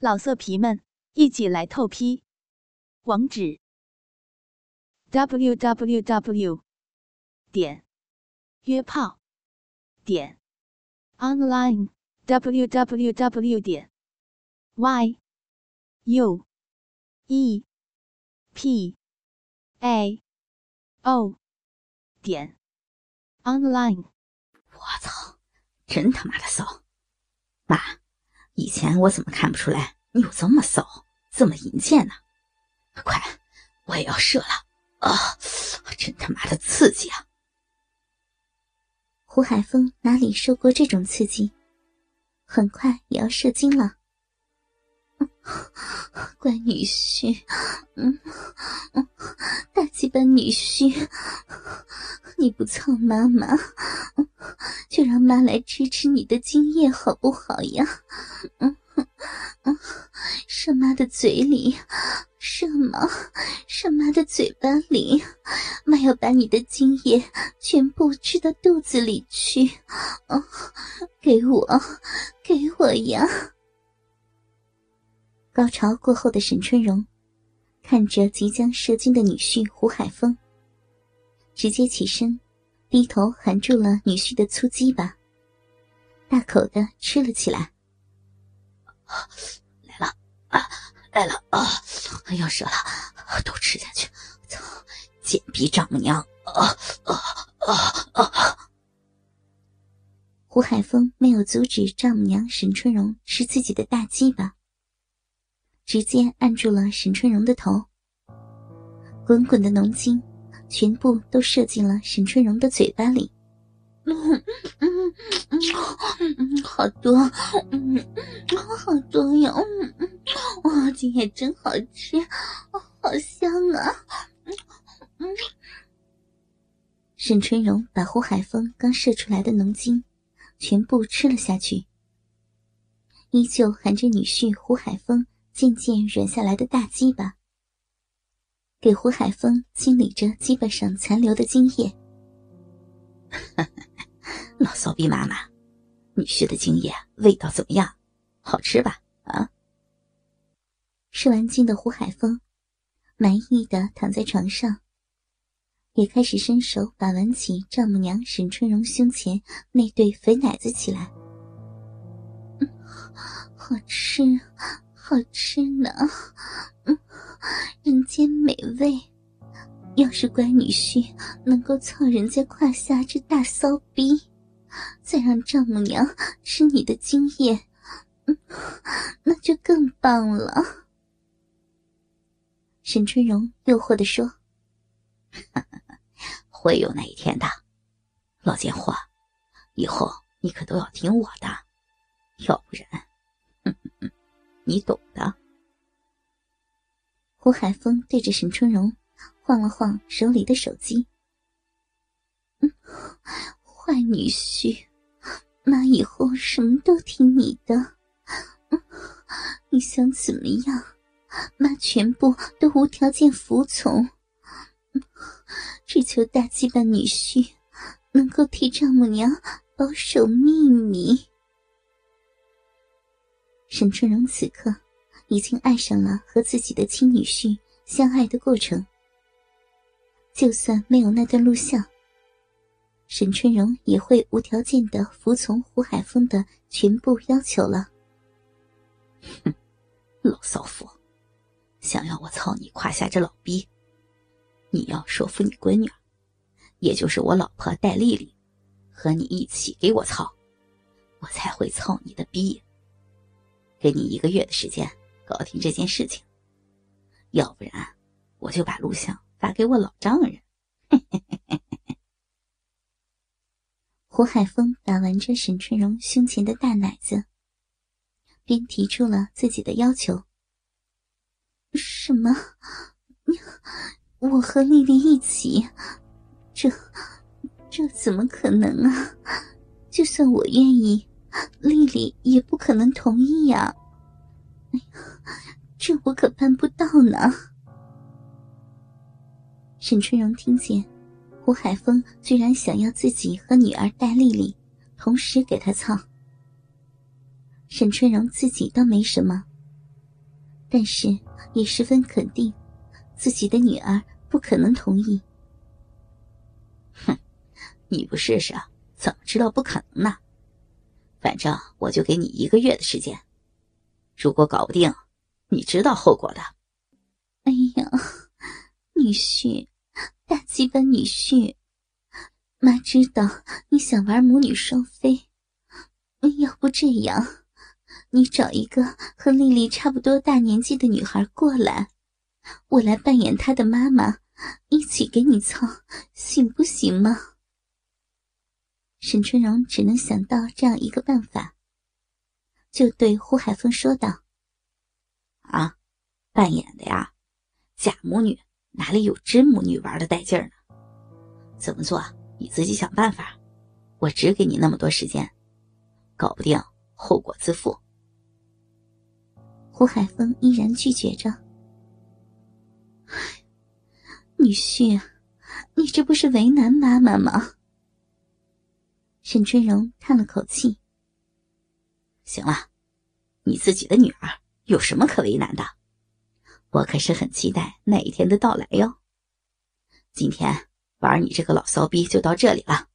老色皮们，一起来透批！网址：w w w 点约炮点 online w w w 点 y u e p a o 点 online。我操，真他妈的骚！妈，以前我怎么看不出来你有这么骚、这么淫贱呢？快，我也要射了啊！真他妈的刺激啊！胡海峰哪里受过这种刺激，很快也要射精了。乖女婿，嗯嗯，大鸡巴女婿，你不操妈妈，就让妈来吃吃你的精液好不好呀？嗯嗯，射妈的嘴里，射妈，射妈的嘴巴里，妈要把你的精液全部吃到肚子里去。嗯，给我，给我呀！高潮过后的沈春荣，看着即将射精的女婿胡海峰，直接起身，低头含住了女婿的粗鸡巴，大口的吃了起来。来了啊，来了啊，要射了，都吃下去！操，贱逼丈母娘！啊啊啊啊！胡海峰没有阻止丈母娘沈春荣吃自己的大鸡巴。直接按住了沈春荣的头，滚滚的浓精全部都射进了沈春荣的嘴巴里。嗯嗯嗯，好多，嗯，好多呀，嗯嗯，哇，今天真好吃，好香啊！沈春荣把胡海峰刚射出来的浓精全部吃了下去，依旧含着女婿胡海峰。渐渐软下来的大鸡巴，给胡海峰清理着鸡巴上残留的精液。老骚逼妈妈，女婿的精液味道怎么样？好吃吧？啊！吃完精的胡海峰，满意的躺在床上，也开始伸手把玩起丈母娘沈春荣胸前那对肥奶子起来。嗯，好吃。好吃呢，嗯，人间美味。要是乖女婿能够操人家胯下这大骚逼，再让丈母娘吃你的精液，嗯，那就更棒了。沈春荣诱惑的说：“会有那一天的，老贱货，以后你可都要听我的，要不然。”你懂的。胡海峰对着沈春荣晃了晃手里的手机。嗯，坏女婿，妈以后什么都听你的。你想怎么样，妈全部都无条件服从。只求大鸡巴女婿能够替丈母娘保守秘密。沈春荣此刻已经爱上了和自己的亲女婿相爱的过程。就算没有那段录像，沈春荣也会无条件的服从胡海峰的全部要求了。哼，老骚妇，想要我操你胯下这老逼，你要说服你闺女，也就是我老婆戴丽丽，和你一起给我操，我才会操你的逼。给你一个月的时间搞定这件事情，要不然我就把录像发给我老丈人。胡海峰打完这沈春荣胸前的大奶子，便提出了自己的要求：“什么？我和丽丽一起？这这怎么可能啊？就算我愿意。”丽丽也不可能同意呀！哎呀，这我可办不到呢。沈春荣听见胡海峰居然想要自己和女儿戴丽丽同时给他操，沈春荣自己倒没什么，但是也十分肯定，自己的女儿不可能同意。哼，你不试试，怎么知道不可能呢？反正我就给你一个月的时间，如果搞不定，你知道后果的。哎呀，女婿，大鸡巴女婿，妈知道你想玩母女双飞，要不这样，你找一个和丽丽差不多大年纪的女孩过来，我来扮演她的妈妈，一起给你操，行不行吗？沈春荣只能想到这样一个办法，就对胡海峰说道：“啊，扮演的呀，假母女哪里有真母女玩的带劲儿呢？怎么做你自己想办法，我只给你那么多时间，搞不定后果自负。”胡海峰依然拒绝着：“女婿，你这不是为难妈妈吗？”沈春荣叹了口气：“行了，你自己的女儿有什么可为难的？我可是很期待那一天的到来哟。今天玩你这个老骚逼就到这里了，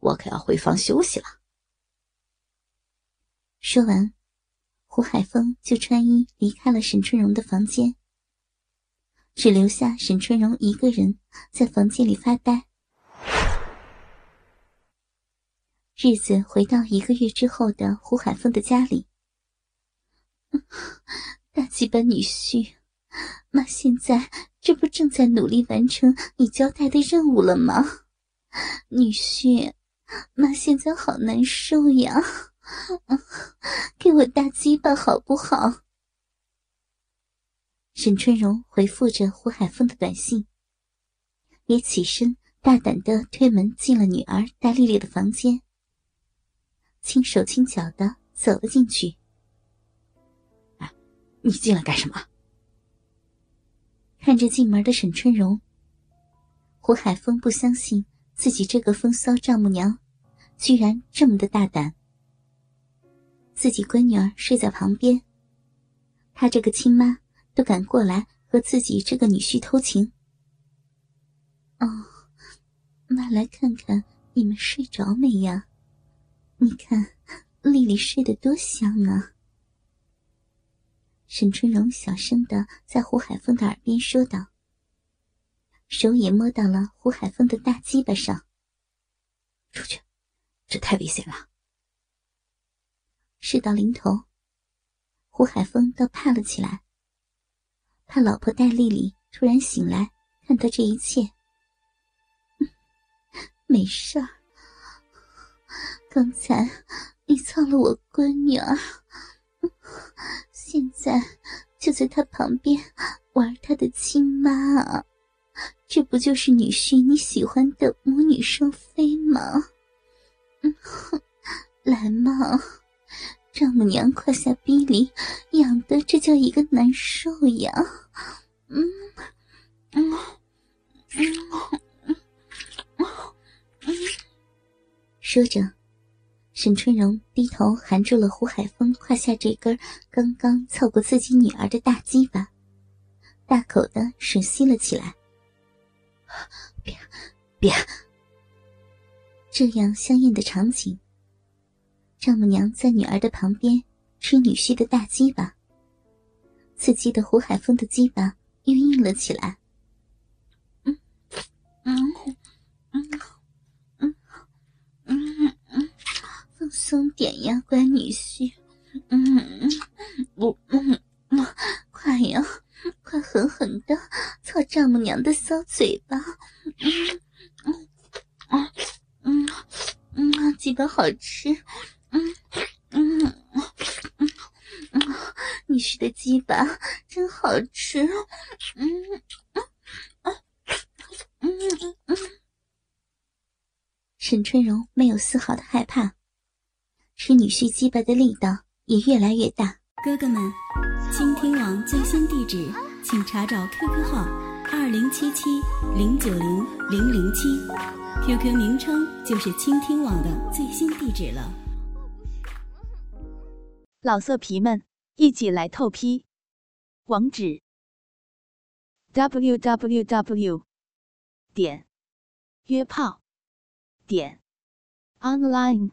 我可要回房休息了。”说完，胡海峰就穿衣离开了沈春荣的房间，只留下沈春荣一个人在房间里发呆。日子回到一个月之后的胡海峰的家里，大鸡巴女婿，妈现在这不正在努力完成你交代的任务了吗？女婿，妈现在好难受呀，给我大鸡巴好不好？沈春荣回复着胡海峰的短信，也起身大胆的推门进了女儿戴丽丽的房间。轻手轻脚的走了进去。哎，你进来干什么？看着进门的沈春荣，胡海峰不相信自己这个风骚丈母娘，居然这么的大胆。自己闺女儿睡在旁边，他这个亲妈都敢过来和自己这个女婿偷情。哦，妈来看看你们睡着没呀？你看，丽丽睡得多香啊！沈春荣小声的在胡海峰的耳边说道，手也摸到了胡海峰的大鸡巴上。出去，这太危险了。事到临头，胡海峰倒怕了起来，怕老婆戴丽丽突然醒来看到这一切。没事儿。刚才你操了我闺女儿，现在就在她旁边玩她的亲妈，这不就是女婿你喜欢的母女双飞吗？嗯，来嘛，丈母娘胯下逼里痒的这叫一个难受呀！嗯嗯嗯嗯嗯，说着。沈春荣低头含住了胡海峰胯下这根刚刚凑过自己女儿的大鸡巴，大口的吮吸了起来。别，别！这样香艳的场景，丈母娘在女儿的旁边吃女婿的大鸡巴，刺激的胡海峰的鸡巴又硬了起来。嗯，嗯。松点呀，乖女婿，嗯，不，嗯，快呀，快狠狠的操丈母娘的骚嘴巴，嗯，嗯，嗯，嗯，鸡巴好吃，嗯，嗯，嗯，嗯，女婿的鸡巴真好吃，嗯嗯，嗯，嗯，嗯，沈春荣没有丝毫的害怕。使女婿击败的力道也越来越大。哥哥们，倾听网最新地址，请查找 QQ 号二零七七零九零零零七，QQ 名称就是倾听网的最新地址了。老色皮们，一起来透批！网址：w w w 点约炮点 online